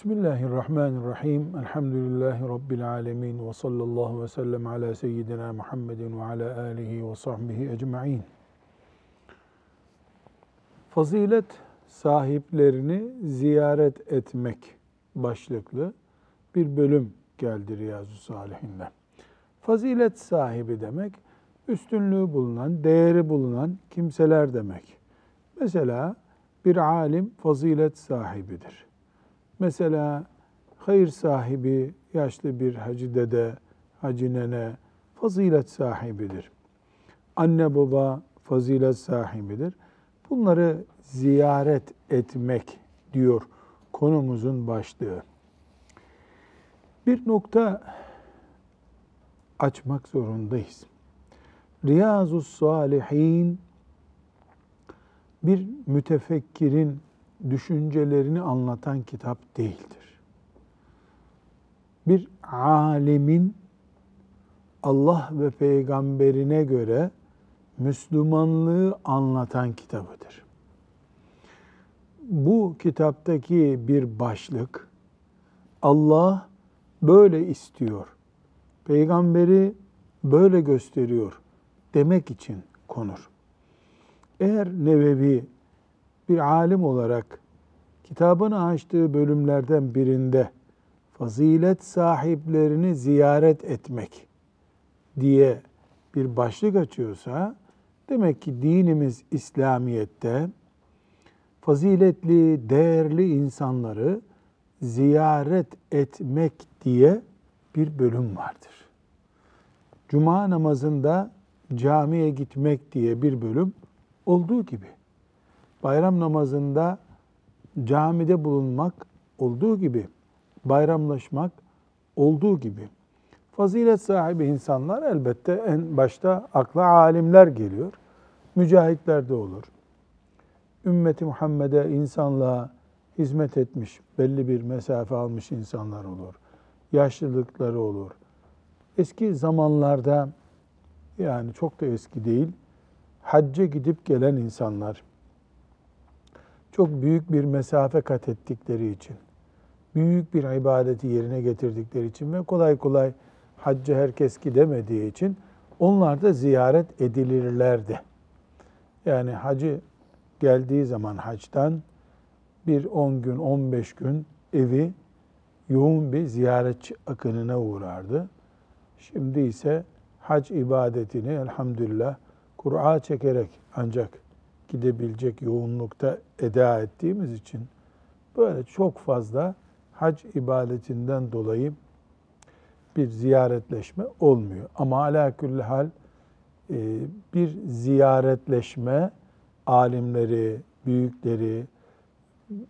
Bismillahirrahmanirrahim. Elhamdülillahi Rabbil alemin. Ve sallallahu ve sellem ala seyyidina Muhammedin ve ala alihi ve sahbihi ecma'in. Fazilet sahiplerini ziyaret etmek başlıklı bir bölüm geldi Riyazu Salihinden. Fazilet sahibi demek, üstünlüğü bulunan, değeri bulunan kimseler demek. Mesela bir alim fazilet sahibidir Mesela hayır sahibi, yaşlı bir hacı dede, hacı nene fazilet sahibidir. Anne baba fazilet sahibidir. Bunları ziyaret etmek diyor konumuzun başlığı. Bir nokta açmak zorundayız. Riyazu Salihin bir mütefekkirin düşüncelerini anlatan kitap değildir. Bir alimin Allah ve peygamberine göre Müslümanlığı anlatan kitabıdır. Bu kitaptaki bir başlık Allah böyle istiyor. Peygamberi böyle gösteriyor demek için konur. Eğer Nevevi bir alim olarak kitabını açtığı bölümlerden birinde fazilet sahiplerini ziyaret etmek diye bir başlık açıyorsa demek ki dinimiz İslamiyet'te faziletli, değerli insanları ziyaret etmek diye bir bölüm vardır. Cuma namazında camiye gitmek diye bir bölüm olduğu gibi bayram namazında camide bulunmak olduğu gibi, bayramlaşmak olduğu gibi. Fazilet sahibi insanlar elbette en başta akla alimler geliyor. Mücahitler de olur. Ümmeti Muhammed'e, insanlığa hizmet etmiş, belli bir mesafe almış insanlar olur. Yaşlılıkları olur. Eski zamanlarda, yani çok da eski değil, hacca gidip gelen insanlar, çok büyük bir mesafe kat ettikleri için, büyük bir ibadeti yerine getirdikleri için ve kolay kolay hacca herkes gidemediği için onlar da ziyaret edilirlerdi. Yani hacı geldiği zaman hacdan bir 10 gün, 15 gün evi yoğun bir ziyaretçi akınına uğrardı. Şimdi ise hac ibadetini elhamdülillah Kur'a çekerek ancak gidebilecek yoğunlukta eda ettiğimiz için böyle çok fazla hac ibadetinden dolayı bir ziyaretleşme olmuyor. Ama ala külli hal e, bir ziyaretleşme alimleri, büyükleri,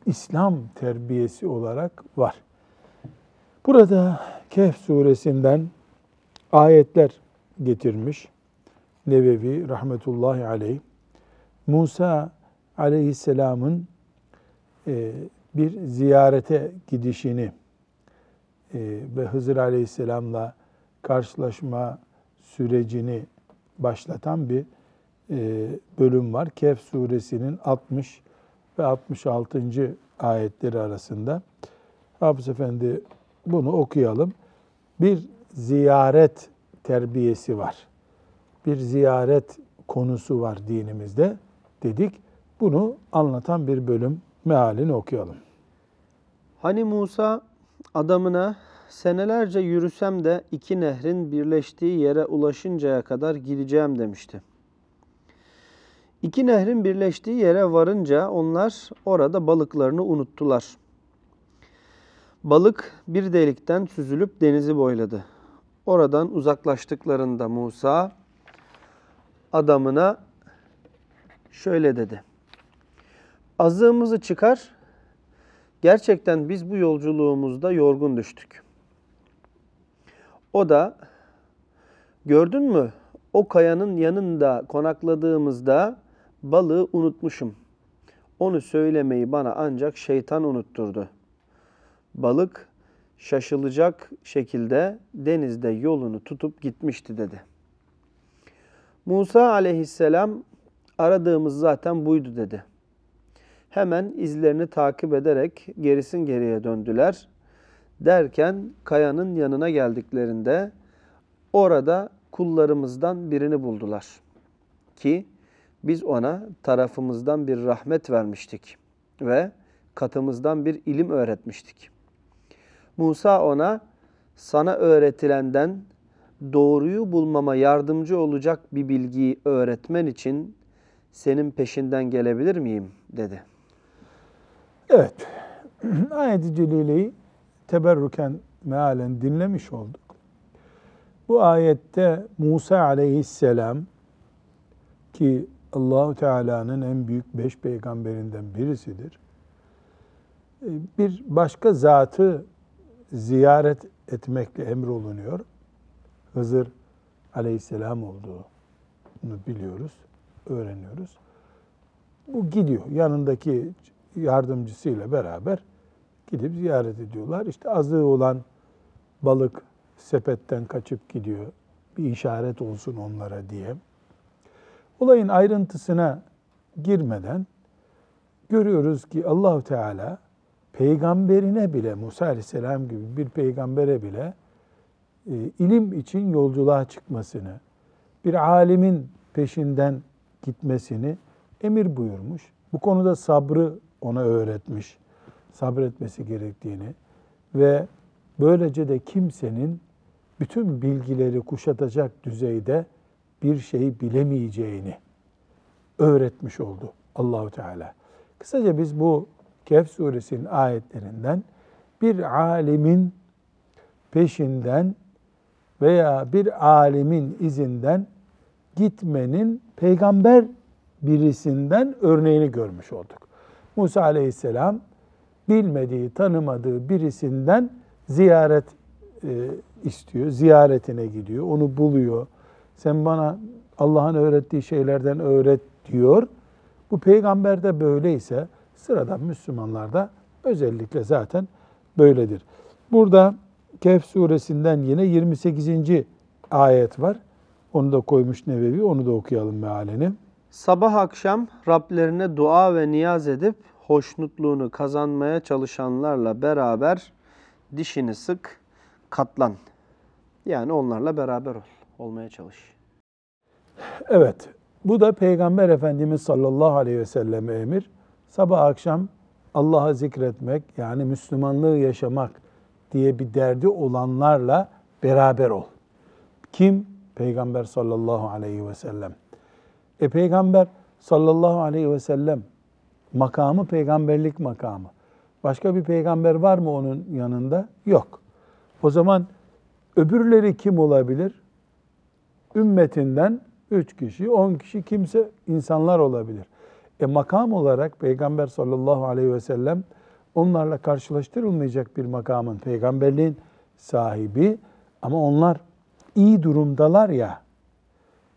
İslam terbiyesi olarak var. Burada Kehf suresinden ayetler getirmiş Nevevi rahmetullahi aleyh. Musa aleyhisselamın e, bir ziyarete gidişini e, ve Hızır aleyhisselamla karşılaşma sürecini başlatan bir e, bölüm var. Kehf suresinin 60 ve 66. ayetleri arasında. Hafız Efendi bunu okuyalım. Bir ziyaret terbiyesi var. Bir ziyaret konusu var dinimizde dedik. Bunu anlatan bir bölüm mealini okuyalım. Hani Musa adamına senelerce yürüsem de iki nehrin birleştiği yere ulaşıncaya kadar gideceğim demişti. İki nehrin birleştiği yere varınca onlar orada balıklarını unuttular. Balık bir delikten süzülüp denizi boyladı. Oradan uzaklaştıklarında Musa adamına şöyle dedi. Azığımızı çıkar. Gerçekten biz bu yolculuğumuzda yorgun düştük. O da gördün mü o kayanın yanında konakladığımızda balığı unutmuşum. Onu söylemeyi bana ancak şeytan unutturdu. Balık şaşılacak şekilde denizde yolunu tutup gitmişti dedi. Musa aleyhisselam aradığımız zaten buydu dedi. Hemen izlerini takip ederek gerisin geriye döndüler. Derken kayanın yanına geldiklerinde orada kullarımızdan birini buldular. Ki biz ona tarafımızdan bir rahmet vermiştik ve katımızdan bir ilim öğretmiştik. Musa ona sana öğretilenden doğruyu bulmama yardımcı olacak bir bilgiyi öğretmen için senin peşinden gelebilir miyim dedi. Evet. Ayet-i Celile'yi teberrüken mealen dinlemiş olduk. Bu ayette Musa aleyhisselam ki Allahu Teala'nın en büyük beş peygamberinden birisidir. Bir başka zatı ziyaret etmekle emrolunuyor. Hızır aleyhisselam olduğunu biliyoruz, öğreniyoruz. Bu gidiyor. Yanındaki yardımcısıyla beraber gidip ziyaret ediyorlar. İşte azığı olan balık sepetten kaçıp gidiyor. Bir işaret olsun onlara diye. Olayın ayrıntısına girmeden görüyoruz ki Allahu Teala peygamberine bile Musa Aleyhisselam gibi bir peygambere bile e, ilim için yolculuğa çıkmasını, bir alimin peşinden gitmesini emir buyurmuş. Bu konuda sabrı ona öğretmiş. Sabretmesi gerektiğini ve böylece de kimsenin bütün bilgileri kuşatacak düzeyde bir şey bilemeyeceğini öğretmiş oldu Allahu Teala. Kısaca biz bu Kehf suresinin ayetlerinden bir alimin peşinden veya bir alimin izinden gitmenin peygamber birisinden örneğini görmüş olduk. Musa aleyhisselam bilmediği, tanımadığı birisinden ziyaret e, istiyor, ziyaretine gidiyor, onu buluyor. Sen bana Allah'ın öğrettiği şeylerden öğret diyor. Bu peygamber de böyleyse sıradan Müslümanlar da özellikle zaten böyledir. Burada Kehf suresinden yine 28. ayet var. Onu da koymuş Nevevi, onu da okuyalım mealini. Sabah akşam Rablerine dua ve niyaz edip hoşnutluğunu kazanmaya çalışanlarla beraber dişini sık, katlan. Yani onlarla beraber ol, olmaya çalış. Evet, bu da Peygamber Efendimiz sallallahu aleyhi ve selleme emir. Sabah akşam Allah'a zikretmek yani Müslümanlığı yaşamak diye bir derdi olanlarla beraber ol. Kim? Peygamber sallallahu aleyhi ve sellem. E Peygamber sallallahu aleyhi ve sellem makamı peygamberlik makamı. Başka bir peygamber var mı onun yanında? Yok. O zaman öbürleri kim olabilir? Ümmetinden üç kişi, on kişi kimse insanlar olabilir. E makam olarak Peygamber sallallahu aleyhi ve sellem onlarla karşılaştırılmayacak bir makamın, peygamberliğin sahibi ama onlar iyi durumdalar ya.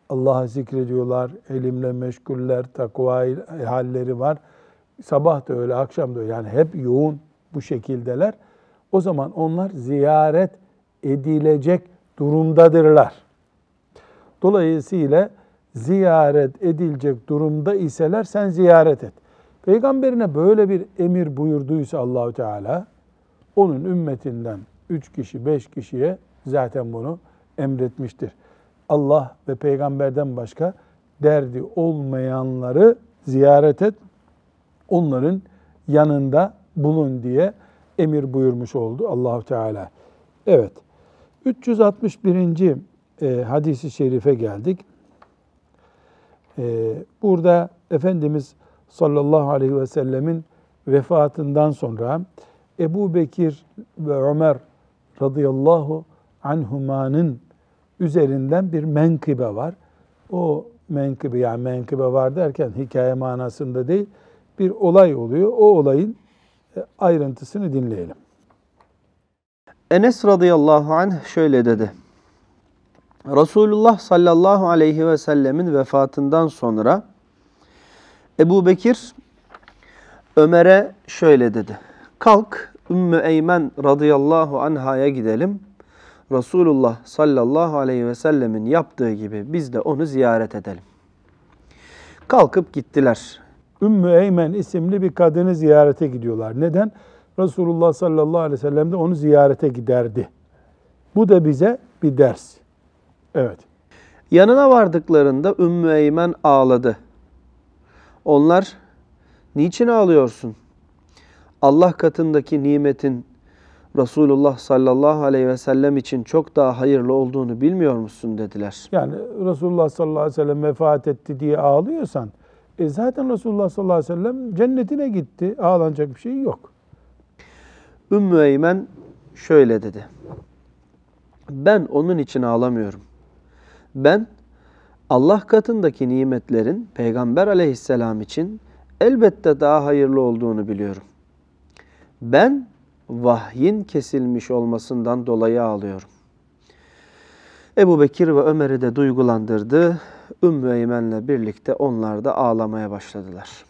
Allah'ı zikrediyorlar, elimle meşguller, takva halleri var. Sabah da öyle, akşam da öyle. Yani hep yoğun bu şekildeler. O zaman onlar ziyaret edilecek durumdadırlar. Dolayısıyla ziyaret edilecek durumda iseler sen ziyaret et. Peygamberine böyle bir emir buyurduysa Allahü Teala onun ümmetinden üç kişi, beş kişiye zaten bunu emretmiştir. Allah ve peygamberden başka derdi olmayanları ziyaret et, onların yanında bulun diye emir buyurmuş oldu Allahu Teala. Evet. 361. E, hadisi şerife geldik. E, burada Efendimiz sallallahu aleyhi ve sellemin vefatından sonra Ebu Bekir ve Ömer radıyallahu anhumanın üzerinden bir menkıbe var. O menkıbe yani menkıbe var derken hikaye manasında değil bir olay oluyor. O olayın e, ayrıntısını dinleyelim. Enes radıyallahu anh şöyle dedi. Resulullah sallallahu aleyhi ve sellemin vefatından sonra Ebu Bekir Ömer'e şöyle dedi. Kalk Ümmü Eymen radıyallahu anhaya gidelim. Resulullah sallallahu aleyhi ve sellemin yaptığı gibi biz de onu ziyaret edelim. Kalkıp gittiler. Ümmü Eymen isimli bir kadını ziyarete gidiyorlar. Neden? Resulullah sallallahu aleyhi ve sellem de onu ziyarete giderdi. Bu da bize bir ders. Evet. Yanına vardıklarında Ümmü Eymen ağladı. Onlar, niçin ağlıyorsun? Allah katındaki nimetin Resulullah sallallahu aleyhi ve sellem için çok daha hayırlı olduğunu bilmiyor musun dediler. Yani Resulullah sallallahu aleyhi ve sellem vefat etti diye ağlıyorsan, e zaten Resulullah sallallahu aleyhi ve sellem cennetine gitti. Ağlanacak bir şey yok. Ümmü Eymen şöyle dedi. Ben onun için ağlamıyorum. Ben Allah katındaki nimetlerin Peygamber aleyhisselam için elbette daha hayırlı olduğunu biliyorum. Ben vahyin kesilmiş olmasından dolayı ağlıyorum. Ebu Bekir ve Ömer'i de duygulandırdı. Ümmü Eymen'le birlikte onlar da ağlamaya başladılar.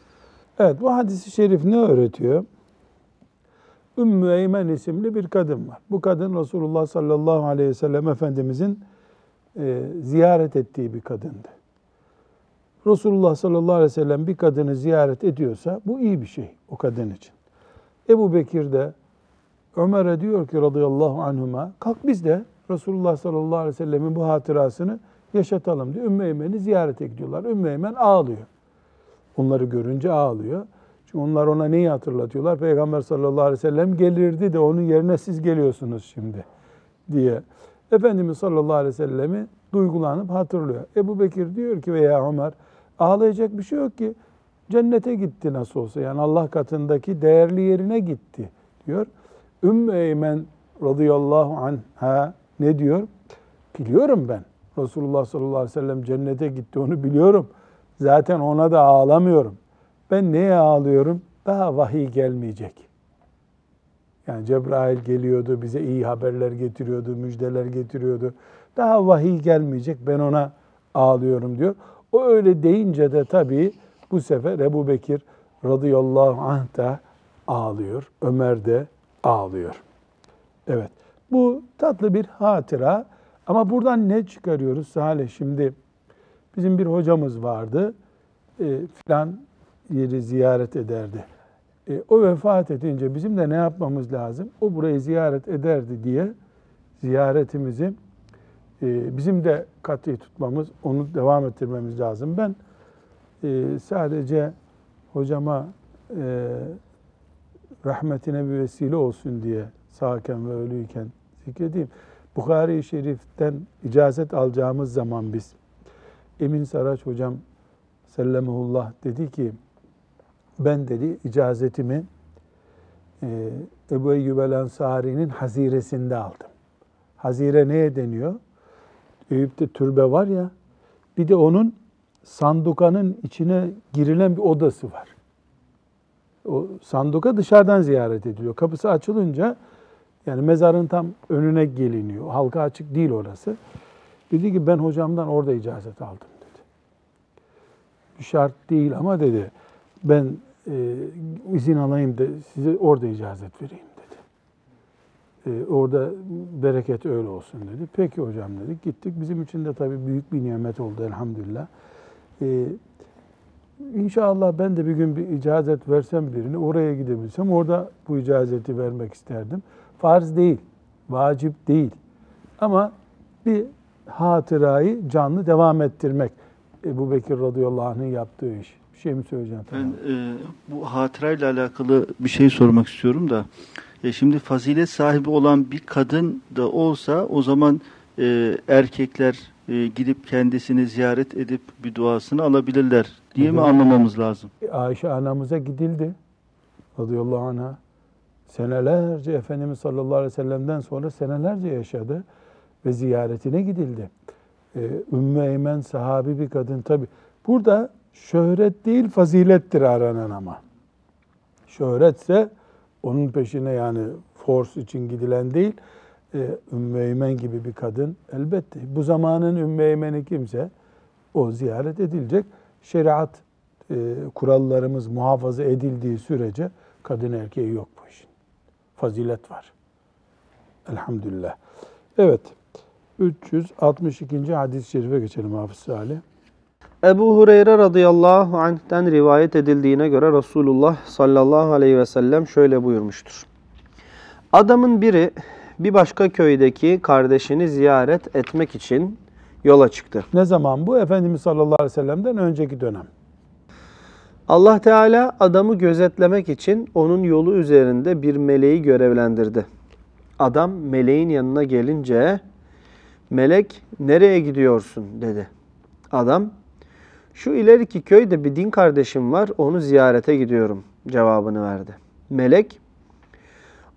Evet bu hadisi şerif ne öğretiyor? Ümmü Eymen isimli bir kadın var. Bu kadın Resulullah sallallahu aleyhi ve sellem Efendimizin e, ziyaret ettiği bir kadındı. Resulullah sallallahu aleyhi ve sellem bir kadını ziyaret ediyorsa bu iyi bir şey o kadın için. Ebu Bekir de Ömer'e diyor ki radıyallahu anhuma kalk biz de Resulullah sallallahu aleyhi ve sellemin bu hatırasını yaşatalım diye Ümmü Eymen'i ziyarete gidiyorlar. Ümmü Eymen ağlıyor. Onları görünce ağlıyor. Çünkü onlar ona neyi hatırlatıyorlar? Peygamber sallallahu aleyhi ve sellem gelirdi de onun yerine siz geliyorsunuz şimdi diye. Efendimiz sallallahu aleyhi ve sellemi duygulanıp hatırlıyor. Ebu Bekir diyor ki veya Ömer ağlayacak bir şey yok ki. Cennete gitti nasıl olsa. Yani Allah katındaki değerli yerine gitti diyor. Ümmü Eymen radıyallahu anha ne diyor? Biliyorum ben. Resulullah sallallahu aleyhi ve sellem cennete gitti onu biliyorum. Zaten ona da ağlamıyorum. Ben neye ağlıyorum? Daha vahiy gelmeyecek. Yani Cebrail geliyordu, bize iyi haberler getiriyordu, müjdeler getiriyordu. Daha vahiy gelmeyecek, ben ona ağlıyorum diyor. O öyle deyince de tabii bu sefer Ebu Bekir radıyallahu anh da ağlıyor. Ömer de ağlıyor. Evet, bu tatlı bir hatıra. Ama buradan ne çıkarıyoruz Salih? Şimdi bizim bir hocamız vardı. E, filan yeri ziyaret ederdi. E, o vefat edince bizim de ne yapmamız lazım? O burayı ziyaret ederdi diye ziyaretimizi e, bizim de katı tutmamız, onu devam ettirmemiz lazım. Ben e, sadece hocama e, rahmetine bir vesile olsun diye sağken ve ölüyken zikredeyim. Bukhari-i Şerif'ten icazet alacağımız zaman biz Emin Saraç hocam sellemullah dedi ki ben dedi icazetimi e, Ebu Eyyub el Ensari'nin haziresinde aldım. Hazire neye deniyor? Eyüp'te türbe var ya bir de onun sandukanın içine girilen bir odası var. O sanduka dışarıdan ziyaret ediliyor. Kapısı açılınca yani mezarın tam önüne geliniyor. Halka açık değil orası. Dedi ki ben hocamdan orada icazet aldım dedi. Bir şart değil ama dedi ben e, izin alayım da size orada icazet vereyim dedi. E, orada bereket öyle olsun dedi. Peki hocam dedik. Gittik. Bizim için de tabii büyük bir nimet oldu elhamdülillah. E, İnşallah ben de bir gün bir icazet versem birini oraya gidebilsem orada bu icazeti vermek isterdim. Farz değil, vacip değil. Ama bir hatırayı canlı devam ettirmek. Ebu Bekir radıyallahu anh'ın yaptığı iş. Bir şey mi söyleyeceksin? Ben e, bu hatırayla alakalı bir şey sormak istiyorum da. E, şimdi fazilet sahibi olan bir kadın da olsa o zaman e, erkekler e, gidip kendisini ziyaret edip bir duasını alabilirler diye mi anlamamız lazım? Ayşe anamıza gidildi. Radıyallahu anh'a. Senelerce Efendimiz sallallahu aleyhi ve sellem'den sonra senelerce yaşadı ve ziyaretine gidildi. Ee, Ümmü Eymen sahabi bir kadın tabi. Burada şöhret değil fazilettir aranan ama. Şöhretse onun peşine yani force için gidilen değil. Ee, Ümmü Eymen gibi bir kadın elbette. Bu zamanın Ümmü Eymen'i kimse o ziyaret edilecek. Şeriat e, kurallarımız muhafaza edildiği sürece kadın erkeği yok bu işin. Fazilet var. Elhamdülillah. Evet. 362. hadis-i şerife geçelim Hafız Salih. Ebu Hureyre radıyallahu anh'ten rivayet edildiğine göre Resulullah sallallahu aleyhi ve sellem şöyle buyurmuştur. Adamın biri bir başka köydeki kardeşini ziyaret etmek için yola çıktı. Ne zaman bu? Efendimiz sallallahu aleyhi ve sellem'den önceki dönem. Allah Teala adamı gözetlemek için onun yolu üzerinde bir meleği görevlendirdi. Adam meleğin yanına gelince melek nereye gidiyorsun dedi. Adam şu ileriki köyde bir din kardeşim var onu ziyarete gidiyorum cevabını verdi. Melek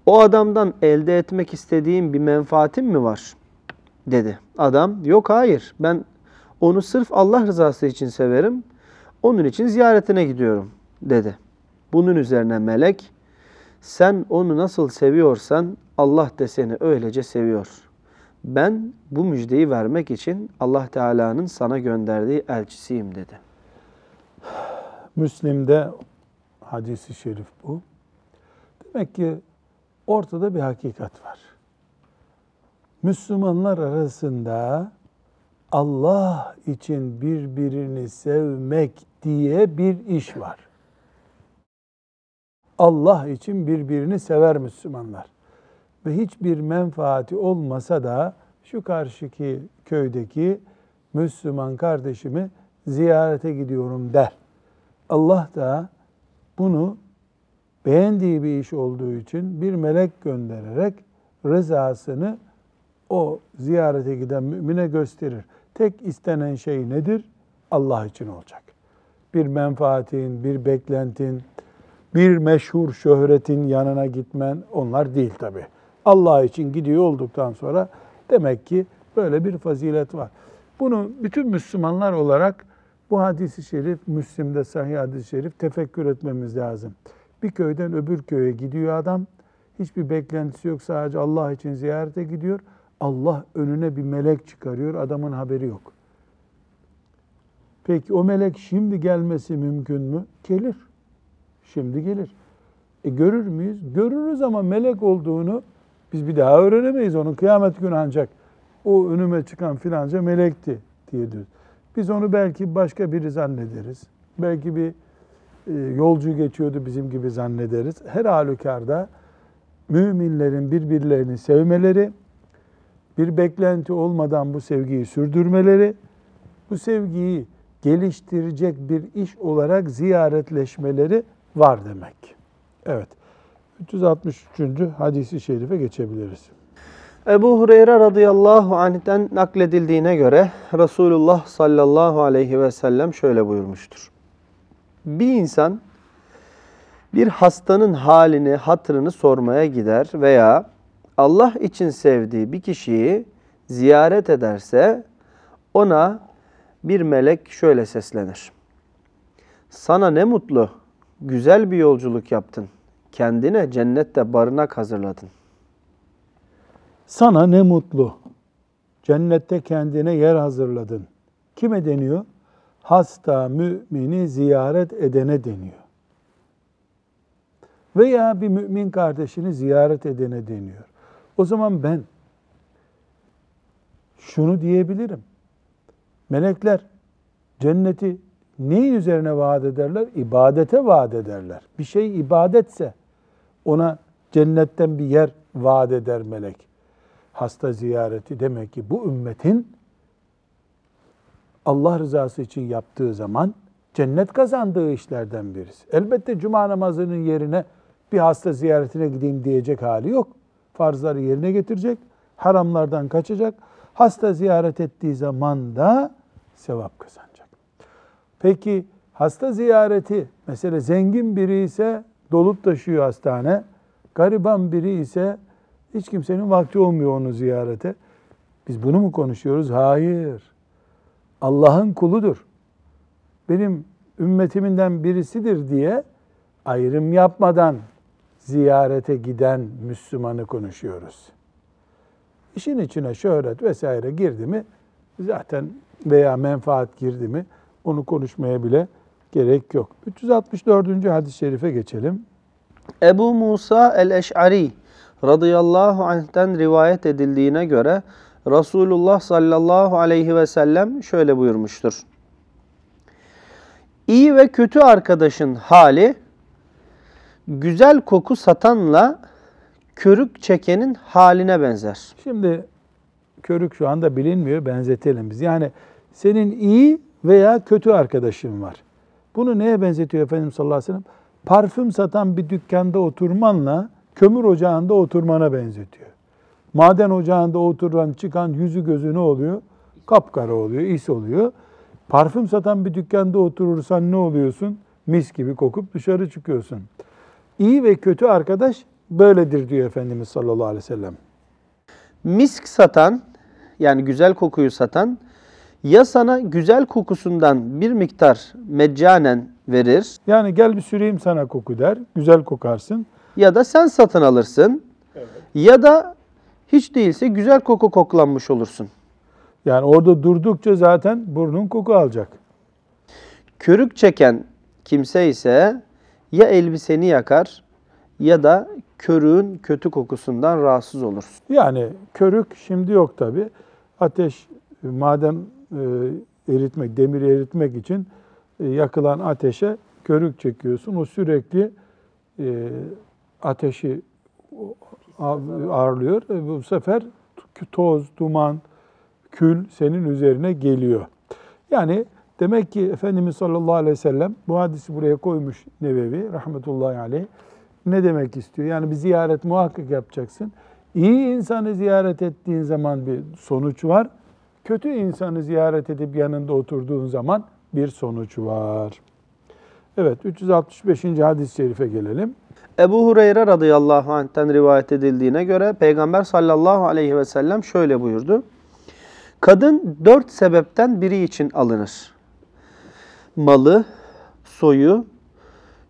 o adamdan elde etmek istediğin bir menfaatin mi var? Dedi. Adam yok hayır ben onu sırf Allah rızası için severim. Onun için ziyaretine gidiyorum dedi. Bunun üzerine melek sen onu nasıl seviyorsan Allah da seni öylece seviyor. Ben bu müjdeyi vermek için Allah Teala'nın sana gönderdiği elçisiyim dedi. Müslim'de hadisi şerif bu. Demek ki ortada bir hakikat var. Müslümanlar arasında Allah için birbirini sevmek diye bir iş var. Allah için birbirini sever Müslümanlar. Ve hiçbir menfaati olmasa da şu karşıki köydeki Müslüman kardeşimi ziyarete gidiyorum der. Allah da bunu beğendiği bir iş olduğu için bir melek göndererek rızasını o ziyarete giden mümine gösterir. Tek istenen şey nedir? Allah için olacak. Bir menfaatin, bir beklentin, bir meşhur şöhretin yanına gitmen onlar değil tabi. Allah için gidiyor olduktan sonra demek ki böyle bir fazilet var. Bunu bütün Müslümanlar olarak bu hadisi şerif, Müslim'de sahih hadis-i şerif tefekkür etmemiz lazım. Bir köyden öbür köye gidiyor adam. Hiçbir beklentisi yok sadece Allah için ziyarete gidiyor. Allah önüne bir melek çıkarıyor, adamın haberi yok. Peki o melek şimdi gelmesi mümkün mü? Gelir. Şimdi gelir. E görür müyüz? Görürüz ama melek olduğunu biz bir daha öğrenemeyiz. Onun kıyamet günü ancak o önüme çıkan filanca melekti diye diyoruz. Biz onu belki başka biri zannederiz. Belki bir e, yolcu geçiyordu bizim gibi zannederiz. Her halükarda müminlerin birbirlerini sevmeleri, bir beklenti olmadan bu sevgiyi sürdürmeleri, bu sevgiyi geliştirecek bir iş olarak ziyaretleşmeleri var demek. Evet. 363. hadisi şerife geçebiliriz. Ebu Hureyre radıyallahu anh'ten nakledildiğine göre Resulullah sallallahu aleyhi ve sellem şöyle buyurmuştur. Bir insan bir hastanın halini, hatırını sormaya gider veya Allah için sevdiği bir kişiyi ziyaret ederse ona bir melek şöyle seslenir. Sana ne mutlu, güzel bir yolculuk yaptın. Kendine cennette barınak hazırladın. Sana ne mutlu. Cennette kendine yer hazırladın. Kime deniyor? Hasta mümini ziyaret edene deniyor. Veya bir mümin kardeşini ziyaret edene deniyor. O zaman ben şunu diyebilirim. Melekler cenneti neyin üzerine vaat ederler? İbadete vaat ederler. Bir şey ibadetse ona cennetten bir yer vaat eder melek. Hasta ziyareti demek ki bu ümmetin Allah rızası için yaptığı zaman cennet kazandığı işlerden birisi. Elbette cuma namazının yerine bir hasta ziyaretine gideyim diyecek hali yok. Farzları yerine getirecek, haramlardan kaçacak. Hasta ziyaret ettiği zaman da sevap kazanacak. Peki hasta ziyareti mesela zengin biri ise dolup taşıyor hastane. Gariban biri ise hiç kimsenin vakti olmuyor onu ziyarete. Biz bunu mu konuşuyoruz? Hayır. Allah'ın kuludur. Benim ümmetiminden birisidir diye ayrım yapmadan ziyarete giden Müslümanı konuşuyoruz. İşin içine şöhret vesaire girdi mi zaten veya menfaat girdi mi onu konuşmaya bile gerek yok. 364. hadis-i şerife geçelim. Ebu Musa el-Eş'ari radıyallahu anh'ten rivayet edildiğine göre Resulullah sallallahu aleyhi ve sellem şöyle buyurmuştur. İyi ve kötü arkadaşın hali güzel koku satanla körük çekenin haline benzer. Şimdi körük şu anda bilinmiyor, benzetelim biz. Yani senin iyi veya kötü arkadaşın var. Bunu neye benzetiyor Efendimiz sallallahu aleyhi ve sellem? Parfüm satan bir dükkanda oturmanla kömür ocağında oturmana benzetiyor. Maden ocağında oturan çıkan yüzü gözü ne oluyor? Kapkara oluyor, is oluyor. Parfüm satan bir dükkanda oturursan ne oluyorsun? Mis gibi kokup dışarı çıkıyorsun. İyi ve kötü arkadaş böyledir diyor Efendimiz sallallahu aleyhi ve sellem. Misk satan yani güzel kokuyu satan ya sana güzel kokusundan bir miktar meccanen verir Yani gel bir süreyim sana koku der. Güzel kokarsın. ya da sen satın alırsın ya da hiç değilse güzel koku koklanmış olursun. Yani orada durdukça zaten burnun koku alacak. Körük çeken kimse ise ya elbiseni yakar ya da körüğün kötü kokusundan rahatsız olursun. Yani körük şimdi yok tabi. Ateş, e, maden e, eritmek, demiri eritmek için e, yakılan ateşe körük çekiyorsun. O sürekli ateşi ağırlıyor. Bu sefer toz, duman, kül senin üzerine geliyor. Yani demek ki Efendimiz sallallahu aleyhi ve sellem bu hadisi buraya koymuş Nevevi rahmetullahi aleyh. Ne demek istiyor? Yani bir ziyaret muhakkak yapacaksın. İyi insanı ziyaret ettiğin zaman bir sonuç var. Kötü insanı ziyaret edip yanında oturduğun zaman bir sonuç var. Evet 365. hadis-i şerife gelelim. Ebu Hureyre radıyallahu anh'ten rivayet edildiğine göre Peygamber sallallahu aleyhi ve sellem şöyle buyurdu. Kadın dört sebepten biri için alınır. Malı, soyu,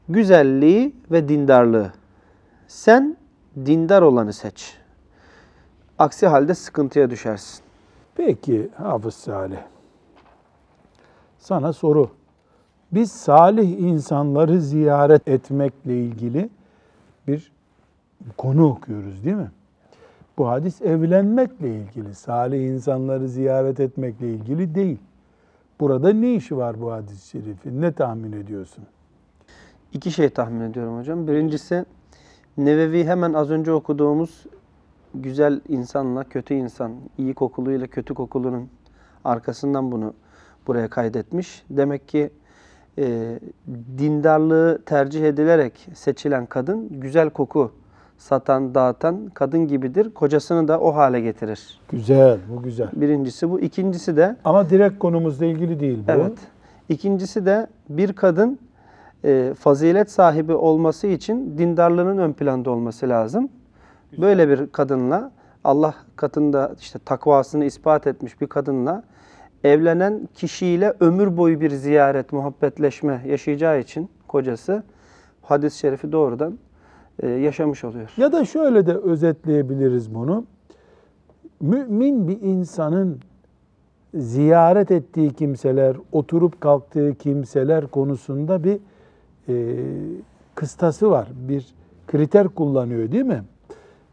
güzelliği ve dindarlığı. Sen dindar olanı seç. Aksi halde sıkıntıya düşersin. Peki Hafız Salih. Sana soru. Biz salih insanları ziyaret etmekle ilgili bir konu okuyoruz değil mi? Bu hadis evlenmekle ilgili, salih insanları ziyaret etmekle ilgili değil. Burada ne işi var bu hadis-i şerifin? Ne tahmin ediyorsun? İki şey tahmin ediyorum hocam. Birincisi Nevevi hemen az önce okuduğumuz güzel insanla kötü insan, iyi kokuluyla kötü kokulunun arkasından bunu buraya kaydetmiş. Demek ki e, dindarlığı tercih edilerek seçilen kadın güzel koku satan, dağıtan kadın gibidir. Kocasını da o hale getirir. Güzel, bu güzel. Birincisi bu. İkincisi de Ama direkt konumuzla ilgili değil bu. Evet. İkincisi de bir kadın e, fazilet sahibi olması için dindarlığının ön planda olması lazım. Böyle bir kadınla Allah katında işte takvasını ispat etmiş bir kadınla evlenen kişiyle ömür boyu bir ziyaret, muhabbetleşme yaşayacağı için kocası hadis-i şerifi doğrudan yaşamış oluyor. Ya da şöyle de özetleyebiliriz bunu. Mümin bir insanın ziyaret ettiği kimseler, oturup kalktığı kimseler konusunda bir e, kıstası var. Bir kriter kullanıyor değil mi?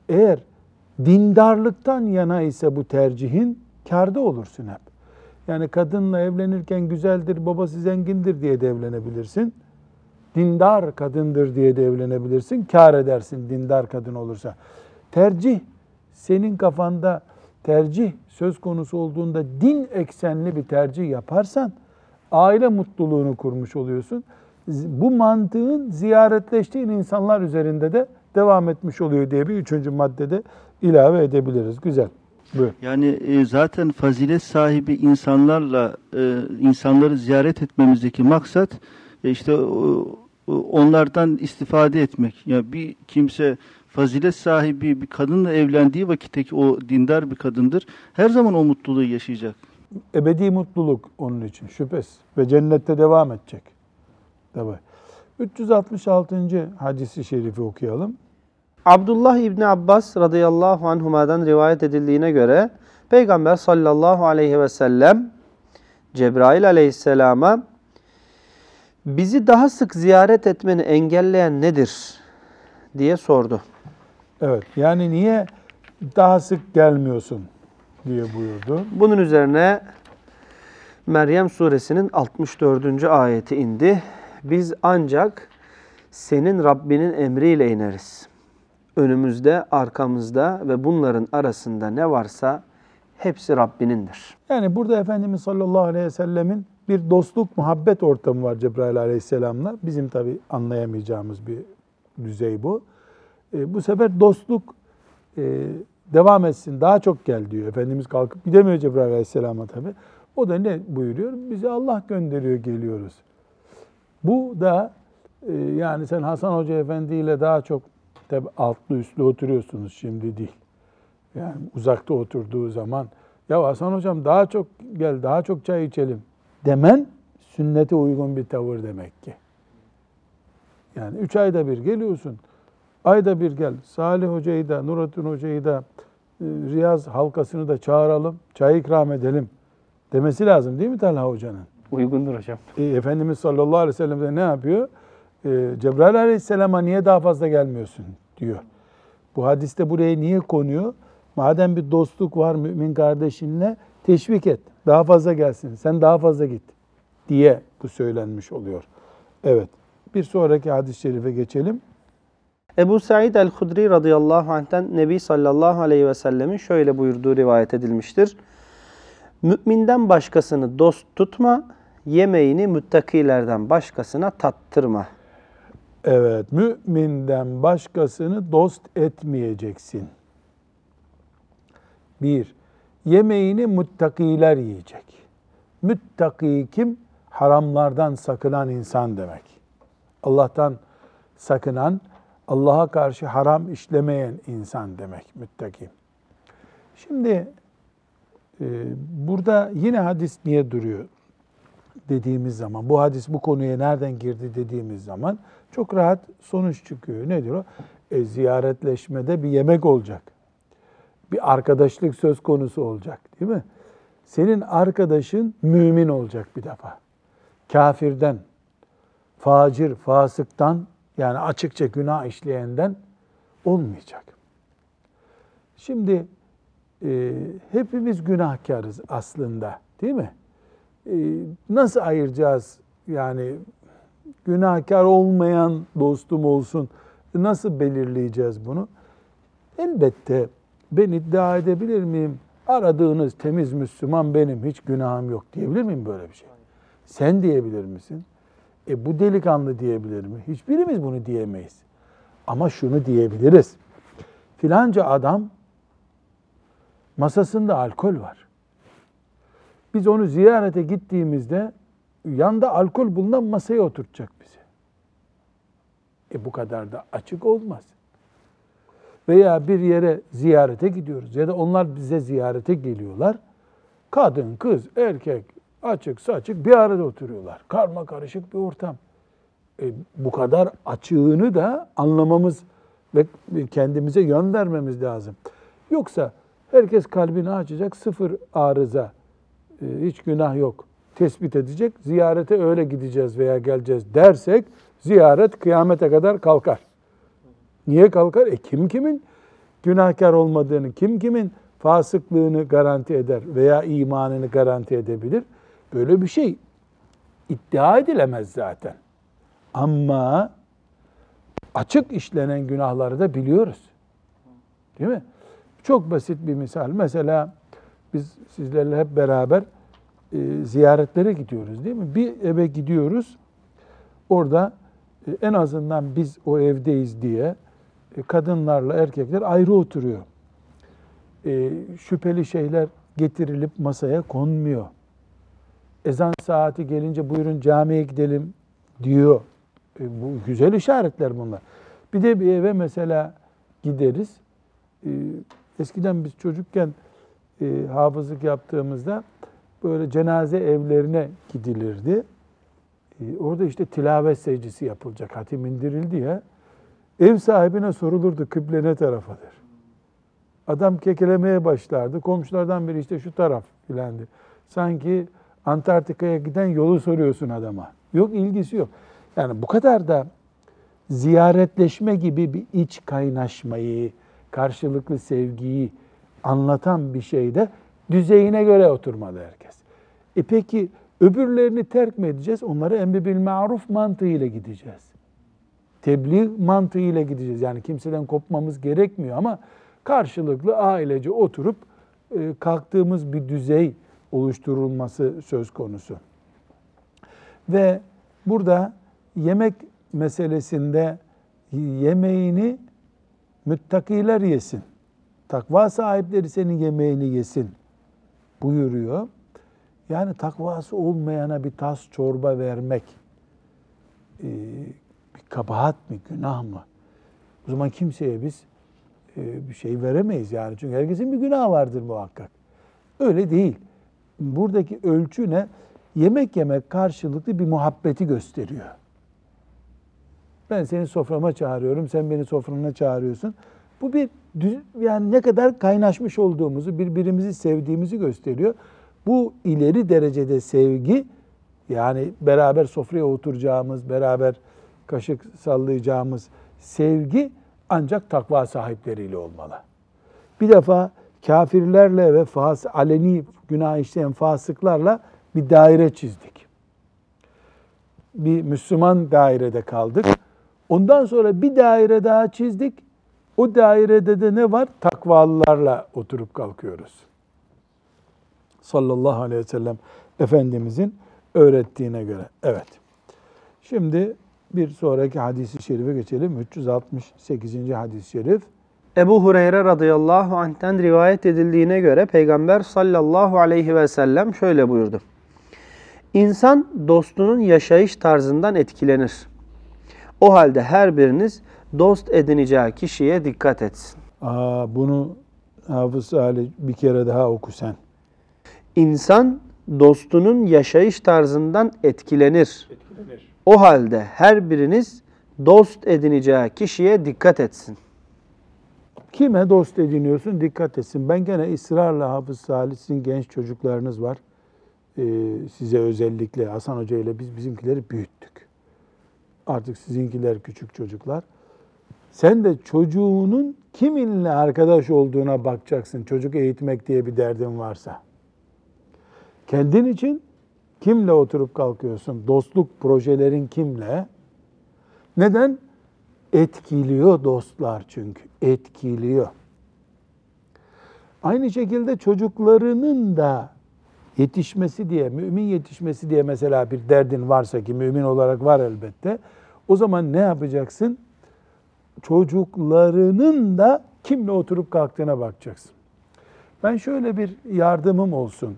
Eğer dindarlıktan yana ise bu tercihin karda olursun hep. Yani kadınla evlenirken güzeldir, babası zengindir diye de evlenebilirsin. Dindar kadındır diye de evlenebilirsin. Kar edersin dindar kadın olursa. Tercih senin kafanda tercih söz konusu olduğunda din eksenli bir tercih yaparsan aile mutluluğunu kurmuş oluyorsun. Bu mantığın ziyaretleştiğin insanlar üzerinde de devam etmiş oluyor diye bir üçüncü maddede ilave edebiliriz. Güzel. Buyur. Yani e, zaten fazilet sahibi insanlarla e, insanları ziyaret etmemizdeki maksat e, işte o- onlardan istifade etmek. Yani bir kimse fazilet sahibi bir kadınla evlendiği vakitteki o dindar bir kadındır. Her zaman o mutluluğu yaşayacak. Ebedi mutluluk onun için şüphesiz. Ve cennette devam edecek. Tabii. 366. hadisi şerifi okuyalım. Abdullah İbni Abbas radıyallahu anhuma'dan rivayet edildiğine göre Peygamber sallallahu aleyhi ve sellem Cebrail aleyhisselama bizi daha sık ziyaret etmeni engelleyen nedir diye sordu. Evet. Yani niye daha sık gelmiyorsun diye buyurdu. Bunun üzerine Meryem suresinin 64. ayeti indi. Biz ancak senin Rabbinin emriyle ineriz. Önümüzde, arkamızda ve bunların arasında ne varsa hepsi Rabbinindir. Yani burada Efendimiz sallallahu aleyhi ve sellemin bir dostluk, muhabbet ortamı var Cebrail aleyhisselamla. Bizim tabi anlayamayacağımız bir düzey bu. E, bu sefer dostluk e, devam etsin, daha çok gel diyor. Efendimiz kalkıp gidemiyor Cebrail aleyhisselama tabi. O da ne buyuruyor? Bizi Allah gönderiyor, geliyoruz. Bu da e, yani sen Hasan Hoca Efendi ile daha çok tabi altlı üstlü oturuyorsunuz şimdi değil. Yani uzakta oturduğu zaman ya Hasan hocam daha çok gel daha çok çay içelim demen sünnete uygun bir tavır demek ki. Yani üç ayda bir geliyorsun. Ayda bir gel. Salih Hoca'yı da, Nurattin Hoca'yı da, e, Riyaz halkasını da çağıralım, çay ikram edelim demesi lazım değil mi Talha Hoca'nın? Uygundur hocam. E, Efendimiz sallallahu aleyhi ve sellem de ne yapıyor? E, Cebrail aleyhisselama niye daha fazla gelmiyorsun diyor. Bu hadiste buraya niye konuyor? Madem bir dostluk var mümin kardeşinle teşvik et. Daha fazla gelsin. Sen daha fazla git diye bu söylenmiş oluyor. Evet. Bir sonraki hadis-i şerife geçelim. Ebu Said el-Hudri radıyallahu anh'ten Nebi sallallahu aleyhi ve sellemin şöyle buyurduğu rivayet edilmiştir. Müminden başkasını dost tutma, yemeğini müttakilerden başkasına tattırma. Evet, müminden başkasını dost etmeyeceksin. Bir, yemeğini muttakiler yiyecek. Müttaki kim? Haramlardan sakınan insan demek. Allah'tan sakınan, Allah'a karşı haram işlemeyen insan demek müttaki. Şimdi e, burada yine hadis niye duruyor dediğimiz zaman, bu hadis bu konuya nereden girdi dediğimiz zaman çok rahat sonuç çıkıyor. Nedir o? E, ziyaretleşmede bir yemek olacak. Bir arkadaşlık söz konusu olacak değil mi? Senin arkadaşın mümin olacak bir defa. Kafirden, facir, fasıktan yani açıkça günah işleyenden olmayacak. Şimdi e, hepimiz günahkarız aslında değil mi? E, nasıl ayıracağız yani günahkar olmayan dostum olsun nasıl belirleyeceğiz bunu? Elbette ben iddia edebilir miyim? Aradığınız temiz Müslüman benim, hiç günahım yok diyebilir miyim böyle bir şey? Sen diyebilir misin? E bu delikanlı diyebilir mi? Hiçbirimiz bunu diyemeyiz. Ama şunu diyebiliriz. Filanca adam masasında alkol var. Biz onu ziyarete gittiğimizde yanda alkol bulunan masaya oturtacak bizi. E bu kadar da açık olmaz. Veya bir yere ziyarete gidiyoruz ya da onlar bize ziyarete geliyorlar. Kadın, kız, erkek, açık saçık bir arada oturuyorlar. Karma karışık bir ortam. E, bu kadar açığını da anlamamız ve kendimize yön vermemiz lazım. Yoksa herkes kalbini açacak, sıfır arıza, e, hiç günah yok tespit edecek. Ziyarete öyle gideceğiz veya geleceğiz dersek ziyaret kıyamete kadar kalkar. Niye kalkar? E kim kimin günahkar olmadığını, kim kimin fasıklığını garanti eder veya imanını garanti edebilir? Böyle bir şey iddia edilemez zaten. Ama açık işlenen günahları da biliyoruz. Değil mi? Çok basit bir misal. Mesela biz sizlerle hep beraber e, ziyaretlere gidiyoruz değil mi? Bir eve gidiyoruz. Orada e, en azından biz o evdeyiz diye kadınlarla erkekler ayrı oturuyor. E, şüpheli şeyler getirilip masaya konmuyor. Ezan saati gelince buyurun camiye gidelim diyor. E, bu güzel işaretler bunlar. Bir de bir eve mesela gideriz. E, eskiden biz çocukken e, hafızlık yaptığımızda böyle cenaze evlerine gidilirdi. E, orada işte tilavet secdesi yapılacak. Hatim indirildi ya. Ev sahibine sorulurdu kıble ne tarafadır? Adam kekelemeye başlardı. Komşulardan biri işte şu taraf filandı. Sanki Antarktika'ya giden yolu soruyorsun adama. Yok ilgisi yok. Yani bu kadar da ziyaretleşme gibi bir iç kaynaşmayı, karşılıklı sevgiyi anlatan bir şeyde düzeyine göre oturmalı herkes. E peki öbürlerini terk mi edeceğiz? Onları emri bil maruf mantığıyla gideceğiz. Tebliğ mantığıyla gideceğiz. Yani kimseden kopmamız gerekmiyor ama karşılıklı ailece oturup e, kalktığımız bir düzey oluşturulması söz konusu. Ve burada yemek meselesinde yemeğini müttakiler yesin. Takva sahipleri senin yemeğini yesin buyuruyor. Yani takvası olmayana bir tas çorba vermek e, kabahat mi, günah mı? O zaman kimseye biz e, bir şey veremeyiz yani. Çünkü herkesin bir günahı vardır muhakkak. Öyle değil. Buradaki ölçü ne? Yemek yemek karşılıklı bir muhabbeti gösteriyor. Ben seni soframa çağırıyorum, sen beni sofrana çağırıyorsun. Bu bir yani ne kadar kaynaşmış olduğumuzu, birbirimizi sevdiğimizi gösteriyor. Bu ileri derecede sevgi yani beraber sofraya oturacağımız, beraber kaşık sallayacağımız sevgi ancak takva sahipleriyle olmalı. Bir defa kafirlerle ve fas, aleni günah işleyen fasıklarla bir daire çizdik. Bir Müslüman dairede kaldık. Ondan sonra bir daire daha çizdik. O dairede de ne var? Takvalılarla oturup kalkıyoruz. Sallallahu aleyhi ve sellem Efendimizin öğrettiğine göre. Evet. Şimdi bir sonraki hadisi şerife geçelim. 368. hadis-i şerif. Ebu Hureyre radıyallahu anh'ten rivayet edildiğine göre Peygamber sallallahu aleyhi ve sellem şöyle buyurdu. İnsan dostunun yaşayış tarzından etkilenir. O halde her biriniz dost edineceği kişiye dikkat etsin. Aa, bunu Hafız Salih bir kere daha oku sen. İnsan dostunun yaşayış tarzından etkilenir. O halde her biriniz dost edineceği kişiye dikkat etsin. Kime dost ediniyorsun dikkat etsin. Ben gene ısrarla Hafız Salih genç çocuklarınız var. Ee, size özellikle Hasan Hoca ile biz bizimkileri büyüttük. Artık sizinkiler küçük çocuklar. Sen de çocuğunun kiminle arkadaş olduğuna bakacaksın. Çocuk eğitmek diye bir derdin varsa. Kendin için kimle oturup kalkıyorsun? Dostluk projelerin kimle? Neden? Etkiliyor dostlar çünkü. Etkiliyor. Aynı şekilde çocuklarının da yetişmesi diye, mümin yetişmesi diye mesela bir derdin varsa ki mümin olarak var elbette. O zaman ne yapacaksın? Çocuklarının da kimle oturup kalktığına bakacaksın. Ben şöyle bir yardımım olsun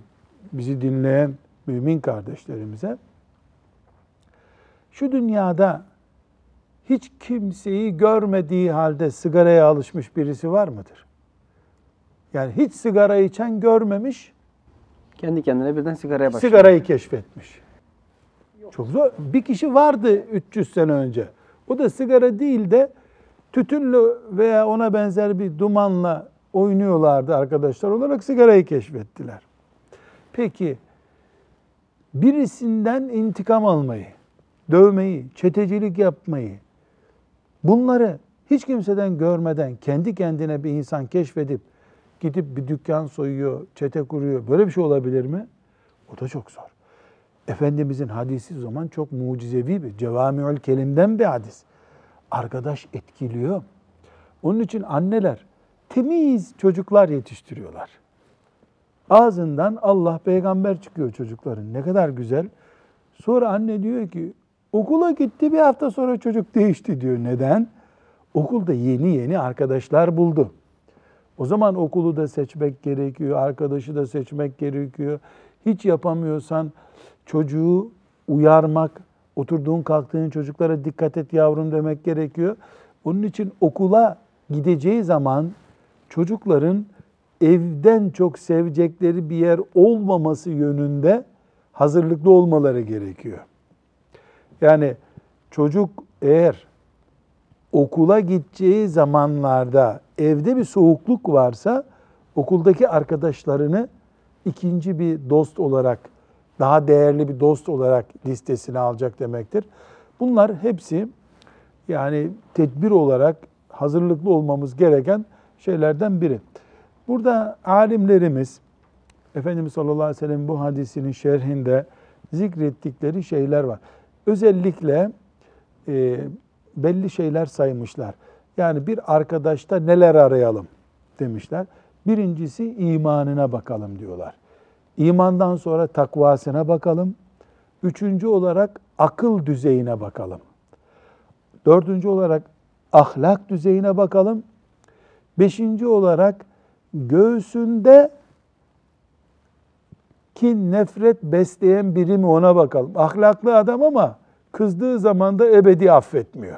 bizi dinleyen mümin kardeşlerimize. Şu dünyada hiç kimseyi görmediği halde sigaraya alışmış birisi var mıdır? Yani hiç sigara içen görmemiş, Kendi kendine birden sigaraya başlıyor. sigarayı keşfetmiş. Çok zor. Bir kişi vardı 300 sene önce. O da sigara değil de tütünlü veya ona benzer bir dumanla oynuyorlardı arkadaşlar olarak sigarayı keşfettiler. Peki birisinden intikam almayı, dövmeyi, çetecilik yapmayı bunları hiç kimseden görmeden kendi kendine bir insan keşfedip gidip bir dükkan soyuyor, çete kuruyor. Böyle bir şey olabilir mi? O da çok zor. Efendimizin hadisi o zaman çok mucizevi bir, cevamiül kelimden bir hadis. Arkadaş etkiliyor. Onun için anneler temiz çocuklar yetiştiriyorlar. Ağzından Allah peygamber çıkıyor çocukların. Ne kadar güzel. Sonra anne diyor ki okula gitti bir hafta sonra çocuk değişti diyor. Neden? Okulda yeni yeni arkadaşlar buldu. O zaman okulu da seçmek gerekiyor, arkadaşı da seçmek gerekiyor. Hiç yapamıyorsan çocuğu uyarmak, oturduğun kalktığın çocuklara dikkat et yavrum demek gerekiyor. Onun için okula gideceği zaman çocukların evden çok sevecekleri bir yer olmaması yönünde hazırlıklı olmaları gerekiyor. Yani çocuk eğer okula gideceği zamanlarda evde bir soğukluk varsa okuldaki arkadaşlarını ikinci bir dost olarak, daha değerli bir dost olarak listesine alacak demektir. Bunlar hepsi yani tedbir olarak hazırlıklı olmamız gereken şeylerden biri. Burada alimlerimiz Efendimiz sallallahu aleyhi ve sellem bu hadisinin şerhinde zikrettikleri şeyler var. Özellikle e, belli şeyler saymışlar. Yani bir arkadaşta neler arayalım demişler. Birincisi imanına bakalım diyorlar. İmandan sonra takvasına bakalım. Üçüncü olarak akıl düzeyine bakalım. Dördüncü olarak ahlak düzeyine bakalım. Beşinci olarak göğsünde kin, nefret besleyen biri mi ona bakalım. Ahlaklı adam ama kızdığı zaman da ebedi affetmiyor.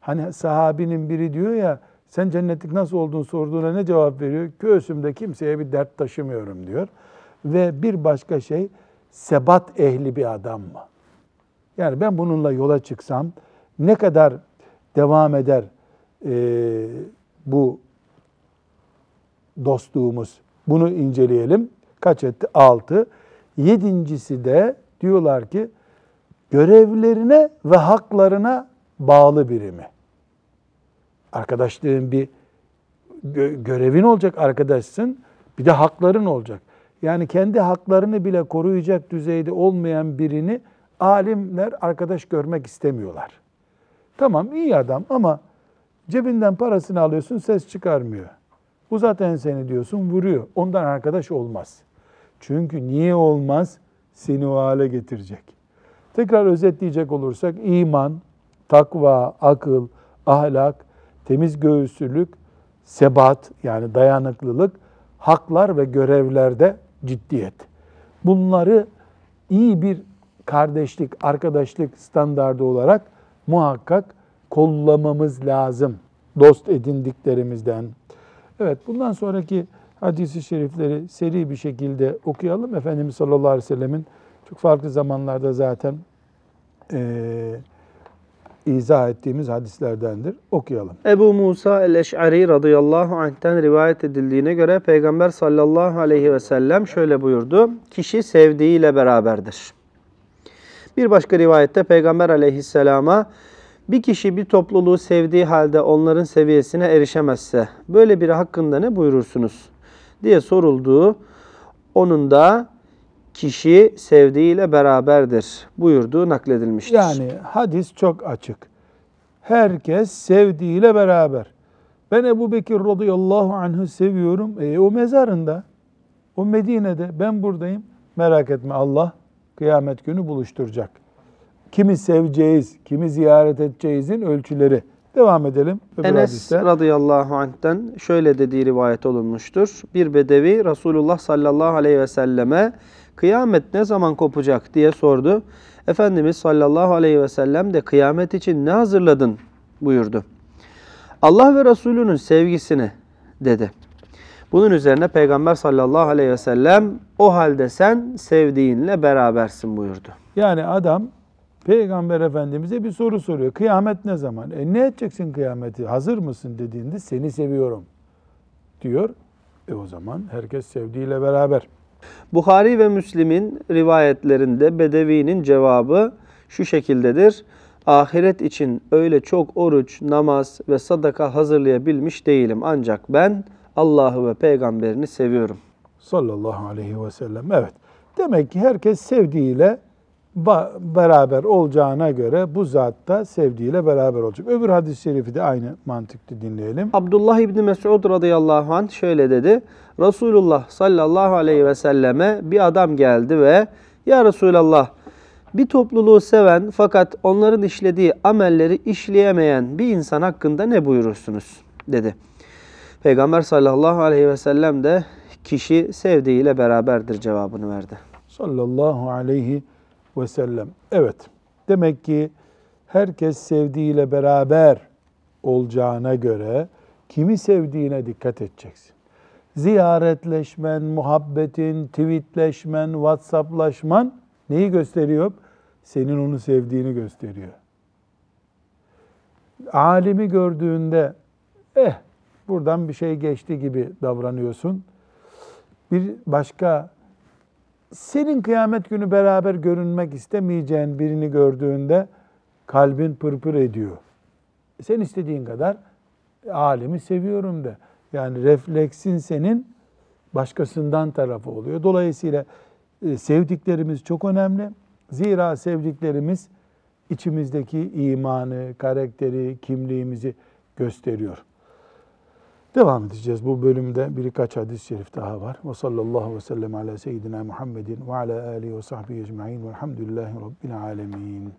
Hani sahabinin biri diyor ya sen cennetlik nasıl olduğunu sorduğuna ne cevap veriyor? Göğsümde kimseye bir dert taşımıyorum diyor. Ve bir başka şey sebat ehli bir adam mı? Yani ben bununla yola çıksam ne kadar devam eder e, bu dostluğumuz? Bunu inceleyelim. Kaç etti? Altı. Yedincisi de diyorlar ki görevlerine ve haklarına bağlı biri mi? Arkadaşlığın bir gö- görevin olacak arkadaşsın, bir de hakların olacak. Yani kendi haklarını bile koruyacak düzeyde olmayan birini alimler arkadaş görmek istemiyorlar. Tamam iyi adam ama cebinden parasını alıyorsun ses çıkarmıyor. Uzat enseni diyorsun vuruyor. Ondan arkadaş olmaz. Çünkü niye olmaz? Seni o hale getirecek. Tekrar özetleyecek olursak iman, takva, akıl, ahlak, temiz göğüslülük, sebat yani dayanıklılık, haklar ve görevlerde ciddiyet. Bunları iyi bir kardeşlik, arkadaşlık standardı olarak muhakkak kollamamız lazım. Dost edindiklerimizden. Evet bundan sonraki hadisi şerifleri seri bir şekilde okuyalım. Efendimiz sallallahu aleyhi ve sellemin çok farklı zamanlarda zaten eee izah ettiğimiz hadislerdendir. Okuyalım. Ebu Musa el-Eş'ari radıyallahu anh'ten rivayet edildiğine göre Peygamber sallallahu aleyhi ve sellem şöyle buyurdu. Kişi sevdiğiyle beraberdir. Bir başka rivayette Peygamber aleyhisselama bir kişi bir topluluğu sevdiği halde onların seviyesine erişemezse böyle biri hakkında ne buyurursunuz diye sorulduğu onun da kişi sevdiğiyle beraberdir buyurduğu nakledilmiştir. Yani hadis çok açık. Herkes sevdiğiyle beraber. Ben Ebu Bekir radıyallahu anh'ı seviyorum. E, o mezarında, o Medine'de, ben buradayım. Merak etme Allah kıyamet günü buluşturacak. Kimi seveceğiz, kimi ziyaret edeceğizin ölçüleri. Devam edelim. öbür Enes hadiste. radıyallahu anh'ten şöyle dediği rivayet olunmuştur. Bir bedevi Resulullah sallallahu aleyhi ve selleme kıyamet ne zaman kopacak diye sordu. Efendimiz sallallahu aleyhi ve sellem de kıyamet için ne hazırladın buyurdu. Allah ve Resulünün sevgisini dedi. Bunun üzerine Peygamber sallallahu aleyhi ve sellem o halde sen sevdiğinle berabersin buyurdu. Yani adam Peygamber Efendimiz'e bir soru soruyor. Kıyamet ne zaman? E ne edeceksin kıyameti? Hazır mısın dediğinde seni seviyorum diyor. E o zaman herkes sevdiğiyle beraber. Bukhari ve Müslim'in rivayetlerinde Bedevi'nin cevabı şu şekildedir. Ahiret için öyle çok oruç, namaz ve sadaka hazırlayabilmiş değilim. Ancak ben Allah'ı ve peygamberini seviyorum. Sallallahu aleyhi ve sellem. Evet. Demek ki herkes sevdiğiyle beraber olacağına göre bu zat da sevdiğiyle beraber olacak. Öbür hadis-i şerifi de aynı mantıklı dinleyelim. Abdullah İbni Mesud radıyallahu anh şöyle dedi. Resulullah sallallahu aleyhi ve selleme bir adam geldi ve Ya Resulallah bir topluluğu seven fakat onların işlediği amelleri işleyemeyen bir insan hakkında ne buyurursunuz? dedi. Peygamber sallallahu aleyhi ve sellem de kişi sevdiğiyle beraberdir cevabını verdi. Sallallahu aleyhi ve sellem. Evet. Demek ki herkes sevdiğiyle beraber olacağına göre kimi sevdiğine dikkat edeceksin. Ziyaretleşmen, muhabbetin, tweetleşmen, whatsapplaşman neyi gösteriyor? Senin onu sevdiğini gösteriyor. Alimi gördüğünde eh buradan bir şey geçti gibi davranıyorsun. Bir başka senin kıyamet günü beraber görünmek istemeyeceğin birini gördüğünde kalbin pırpır ediyor. Sen istediğin kadar alimi seviyorum de. Yani refleksin senin başkasından tarafı oluyor. Dolayısıyla e, sevdiklerimiz çok önemli. Zira sevdiklerimiz içimizdeki imanı, karakteri, kimliğimizi gösteriyor. Devam edeceğiz bu bölümde. Birkaç hadis-i şerif daha var. Ve sallallahu ve sellem ala seyyidina Muhammedin ve ala alihi ve sahbihi ecma'in velhamdülillahi rabbil alemin.